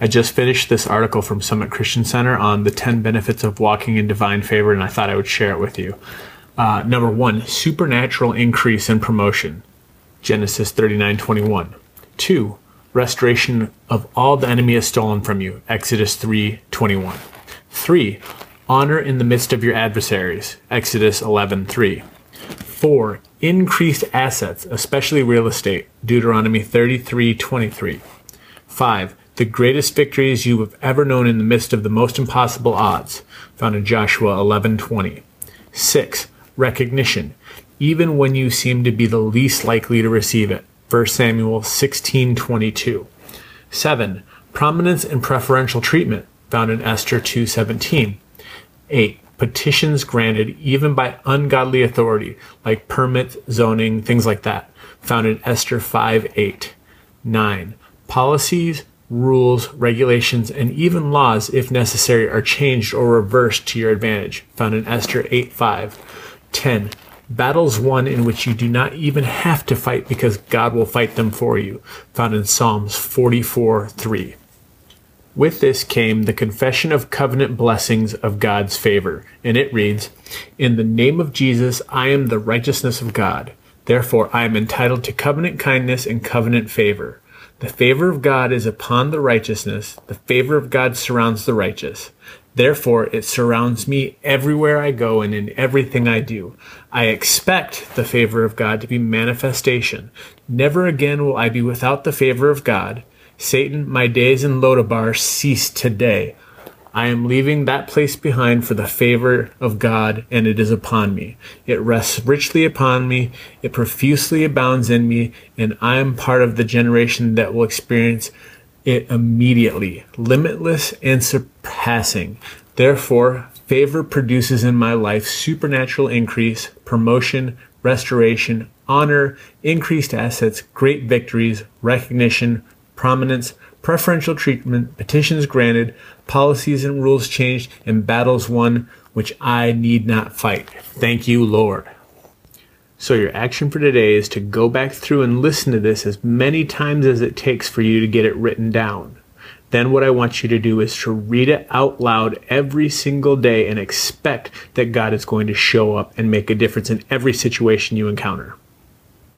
I just finished this article from Summit Christian Center on the 10 benefits of walking in divine favor, and I thought I would share it with you. Uh, number one, supernatural increase in promotion. Genesis 39:21. Two, restoration of all the enemy has stolen from you. Exodus 3:21. Three, honor in the midst of your adversaries. Exodus 11:3. Four, increased assets, especially real estate. Deuteronomy 33:23. Five, the greatest victories you have ever known in the midst of the most impossible odds. Found in Joshua 11:20. Six, recognition, even when you seem to be the least likely to receive it. 1 Samuel 16:22. 7. Prominence and preferential treatment found in Esther 2:17. 8. Petitions granted even by ungodly authority like permit zoning things like that found in Esther 5:8. 9. Policies, rules, regulations, and even laws, if necessary, are changed or reversed to your advantage, found in Esther 8:5. 10. Battles won in which you do not even have to fight because God will fight them for you, found in Psalms 44 3. With this came the confession of covenant blessings of God's favor, and it reads In the name of Jesus, I am the righteousness of God. Therefore, I am entitled to covenant kindness and covenant favor. The favor of God is upon the righteousness, the favor of God surrounds the righteous. Therefore, it surrounds me everywhere I go and in everything I do. I expect the favor of God to be manifestation. Never again will I be without the favor of God. Satan, my days in Lodebar cease today. I am leaving that place behind for the favor of God, and it is upon me. It rests richly upon me, it profusely abounds in me, and I am part of the generation that will experience it immediately, limitless and surpassing. Therefore, favor produces in my life supernatural increase, promotion, restoration, honor, increased assets, great victories, recognition, prominence, preferential treatment, petitions granted, policies and rules changed, and battles won which I need not fight. Thank you, Lord. So your action for today is to go back through and listen to this as many times as it takes for you to get it written down. Then what I want you to do is to read it out loud every single day and expect that God is going to show up and make a difference in every situation you encounter.